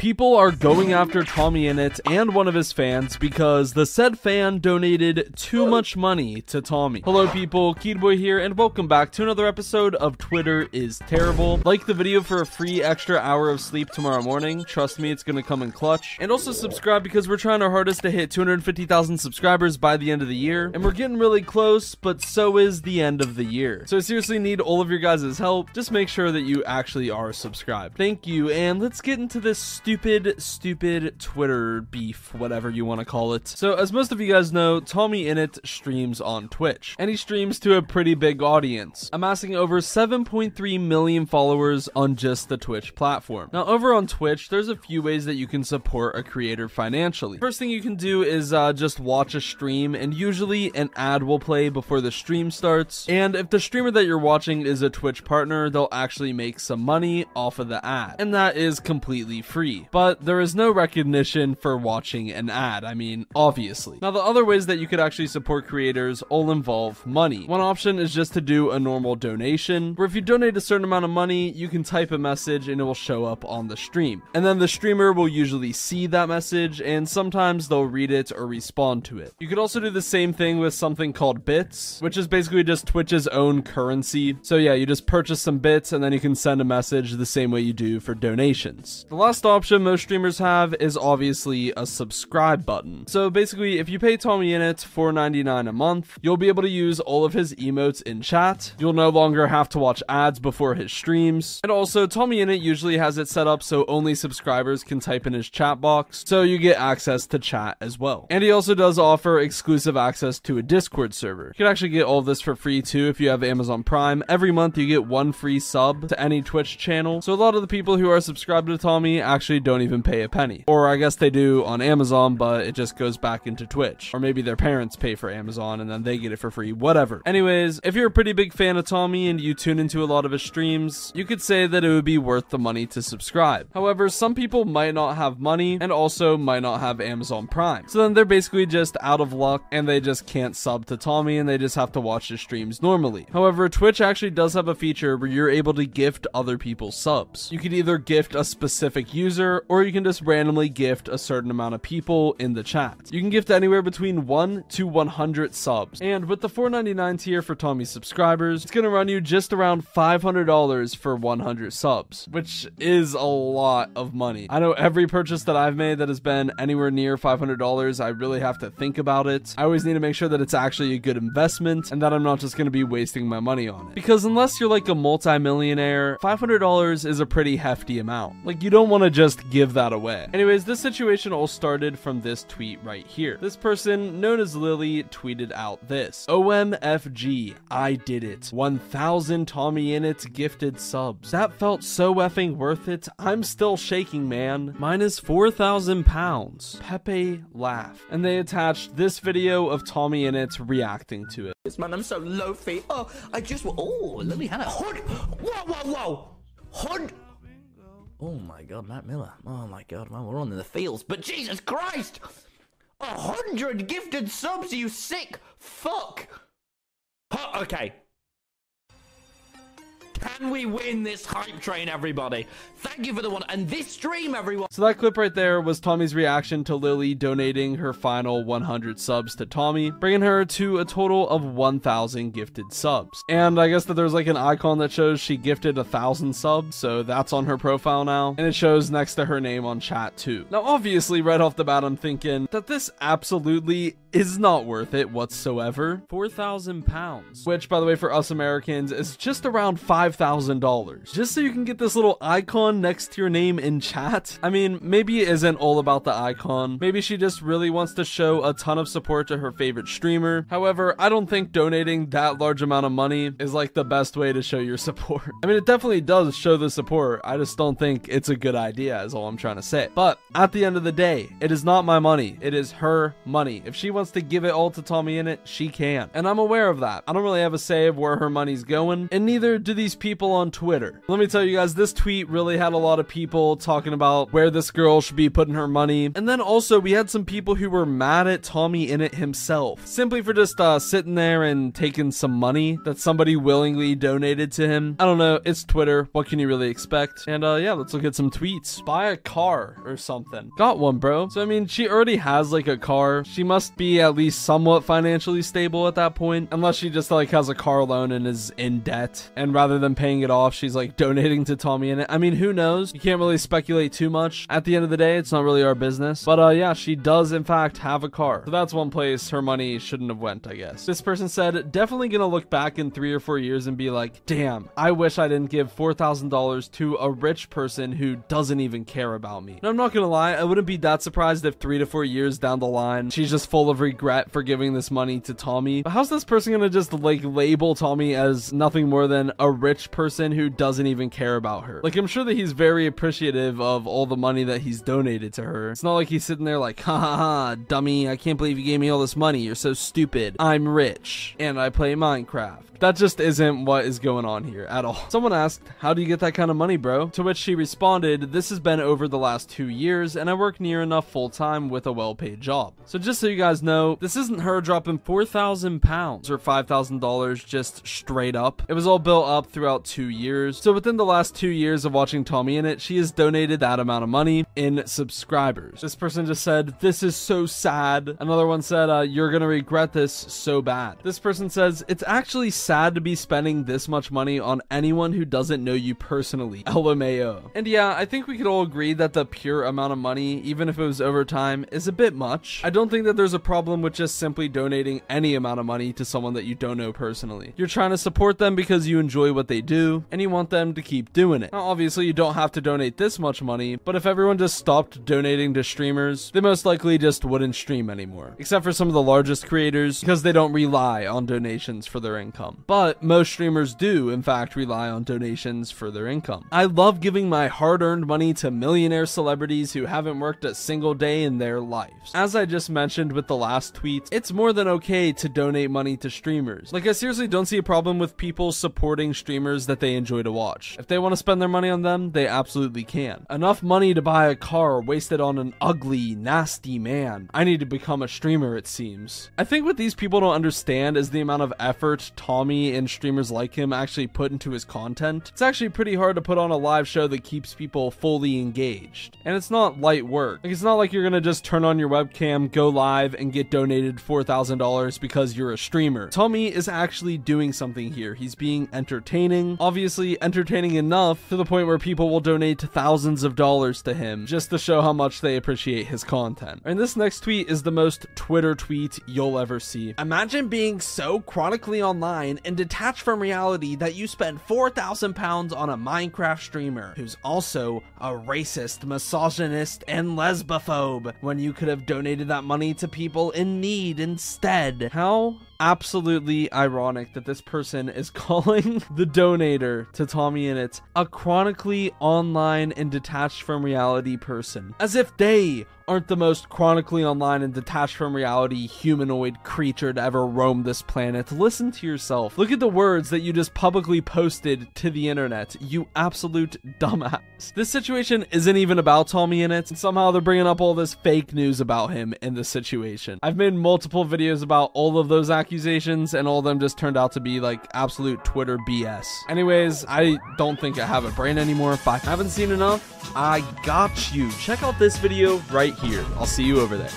People are going after TommyInnit and one of his fans because the said fan donated too much money to Tommy. Hello people, Keyboy here, and welcome back to another episode of Twitter is Terrible. Like the video for a free extra hour of sleep tomorrow morning. Trust me, it's gonna come in clutch. And also subscribe because we're trying our hardest to hit 250,000 subscribers by the end of the year. And we're getting really close, but so is the end of the year. So I seriously need all of your guys' help. Just make sure that you actually are subscribed. Thank you, and let's get into this stupid, stupid stupid Twitter beef, whatever you want to call it. So, as most of you guys know, TommyInnit streams on Twitch, and he streams to a pretty big audience, amassing over 7.3 million followers on just the Twitch platform. Now, over on Twitch, there's a few ways that you can support a creator financially. First thing you can do is uh, just watch a stream, and usually an ad will play before the stream starts. And if the streamer that you're watching is a Twitch partner, they'll actually make some money off of the ad, and that is completely free. But there is no recognition for watching an ad. I mean, obviously. Now, the other ways that you could actually support creators all involve money. One option is just to do a normal donation, where if you donate a certain amount of money, you can type a message and it will show up on the stream. And then the streamer will usually see that message, and sometimes they'll read it or respond to it. You could also do the same thing with something called bits, which is basically just Twitch's own currency. So yeah, you just purchase some bits and then you can send a message the same way you do for donations. The last option most streamers have is obviously a subscribe button. So basically, if you pay TommyInnit $4.99 a month, you'll be able to use all of his emotes in chat. You'll no longer have to watch ads before his streams. And also, TommyInnit usually has it set up so only subscribers can type in his chat box, so you get access to chat as well. And he also does offer exclusive access to a Discord server. You can actually get all this for free too if you have Amazon Prime. Every month you get one free sub to any Twitch channel. So a lot of the people who are subscribed to Tommy actually don't even pay a penny. Or I guess they do on Amazon, but it just goes back into Twitch. Or maybe their parents pay for Amazon and then they get it for free, whatever. Anyways, if you're a pretty big fan of Tommy and you tune into a lot of his streams, you could say that it would be worth the money to subscribe. However, some people might not have money and also might not have Amazon Prime. So then they're basically just out of luck and they just can't sub to Tommy and they just have to watch his streams normally. However, Twitch actually does have a feature where you're able to gift other people subs. You could either gift a specific user or you can just randomly gift a certain amount of people in the chat. You can gift anywhere between 1 to 100 subs. And with the $4.99 tier for Tommy subscribers, it's going to run you just around $500 for 100 subs, which is a lot of money. I know every purchase that I've made that has been anywhere near $500, I really have to think about it. I always need to make sure that it's actually a good investment and that I'm not just going to be wasting my money on it. Because unless you're like a multi-millionaire, $500 is a pretty hefty amount. Like you don't want to just give that away. Anyways, this situation all started from this tweet right here. This person, known as Lily, tweeted out this. OMFG, I did it. 1000 TommyInnit gifted subs. That felt so effing worth it. I'm still shaking, man. Minus 4,000 pounds. Pepe laugh. And they attached this video of TommyInnit reacting to it. Yes, man, I'm so low feet. Oh, I just oh, Lily Hannah. Hood. Whoa, whoa, whoa. Hood. Oh my God, Matt Miller. Oh my God, man, we're on in the fields. But Jesus Christ, a hundred gifted subs, you sick fuck. Huh, okay. Can we win this hype train, everybody? Thank you for the one. And this stream, everyone. So that clip right there was Tommy's reaction to Lily donating her final 100 subs to Tommy, bringing her to a total of 1,000 gifted subs. And I guess that there's like an icon that shows she gifted a thousand subs, so that's on her profile now, and it shows next to her name on chat too. Now, obviously, right off the bat, I'm thinking that this absolutely is not worth it whatsoever. 4,000 pounds, which, by the way, for us Americans is just around $5,000. Just so you can get this little icon next to your name in chat. I mean, maybe it isn't all about the icon. Maybe she just really wants to show a ton of support to her favorite streamer. However, I don't think donating that large amount of money is like the best way to show your support. I mean, it definitely does show the support. I just don't think it's a good idea, is all I'm trying to say. But at the end of the day, it is not my money. It is her money. If she wants wants to give it all to TommyInnit, she can. And I'm aware of that. I don't really have a say of where her money's going, and neither do these people on Twitter. Let me tell you guys, this tweet really had a lot of people talking about where this girl should be putting her money. And then also, we had some people who were mad at TommyInnit himself, simply for just uh, sitting there and taking some money that somebody willingly donated to him. I don't know, it's Twitter. What can you really expect? And uh, yeah, let's look at some tweets. Buy a car or something. Got one, bro. So, I mean, she already has like a car. She must be at least somewhat financially stable at that point, unless she just like has a car loan and is in debt. And rather than paying it off, she's like donating to TommyInnit. I mean, who knows? You can't really speculate too much. At the end of the day, it's not really our business. But uh, yeah, she does in fact have a car. So that's one place her money shouldn't have went, I guess. This person said, definitely gonna look back in three or four years and be like, damn, I wish I didn't give $4,000 to a rich person who doesn't even care about me. And I'm not gonna lie, I wouldn't be that surprised if three to four years down the line, she's just full of regret for giving this money to Tommy. But how's this person gonna just like label Tommy as nothing more than a rich person who doesn't even care about her? Like, I'm sure that he's very appreciative of all the money that he's donated to her. It's not like he's sitting there like, ha ha ha, dummy, I can't believe you gave me all this money. You're so stupid. I'm rich and I play Minecraft. That just isn't what is going on here at all. Someone asked, How do you get that kind of money, bro? To which she responded, This has been over the last two years, and I work near enough full time with a well paid job. So, just so you guys know, this isn't her dropping 4,000 pounds or $5,000 just straight up. It was all built up throughout two years. So, within the last two years of watching TommyInnit, she has donated that amount of money in subscribers. This person just said, This is so sad. Another one said, uh, You're gonna regret this so bad. This person says, It's actually sad to be spending this much money on anyone who doesn't know you personally. LMAO. And yeah, I think we could all agree that the pure amount of money, even if it was over time, is a bit much. I don't think that there's a problem with just simply donating any amount of money to someone that you don't know personally. You're trying to support them because you enjoy what they do and you want them to keep doing it. Now, obviously, you don't have to donate this much money, but if everyone just stopped donating to streamers, they most likely just wouldn't stream anymore. Except for some of the largest creators because they don't rely on donations for their income. But most streamers do, in fact, rely on donations for their income. I love giving my hard earned money to millionaire celebrities who haven't worked a single day in their lives. As I just mentioned with the last tweet, it's more than okay to donate money to streamers. Like, I seriously don't see a problem with people supporting streamers that they enjoy to watch. If they want to spend their money on them, they absolutely can. Enough money to buy a car wasted on an ugly, nasty man. I need to become a streamer, it seems. I think what these people don't understand is the amount of effort Tommy and streamers like him actually put into his content. It's actually pretty hard to put on a live show that keeps people fully engaged. And it's not light work. Like, it's not like you're gonna just turn on your webcam, go live, and get donated $4,000 because you're a streamer. Tommy is actually doing something here. He's being entertaining, obviously entertaining enough to the point where people will donate thousands of dollars to him just to show how much they appreciate his content. And this next tweet is the most Twitter tweet you'll ever see. Imagine being so chronically online and detached from reality that you spend 4,000 pounds on a Minecraft streamer who's also a racist, misogynist, and lesbophobe when you could have donated that money to people in need instead. How absolutely ironic that this person is calling the donator to TommyInnit a chronically online and detached from reality person. As if they aren't the most chronically online and detached from reality humanoid creature to ever roam this planet. Listen to yourself. Look at the words that you just publicly posted to the internet, you absolute dumbass. This situation isn't even about TommyInnit, and somehow they're bringing up all this fake news about him in the situation. I've made multiple videos about all of those accusations, and all of them just turned out to be like absolute Twitter BS. Anyways, I don't think I have a brain anymore. If I haven't seen enough, I got you. Check out this video right here. I'll see you over there.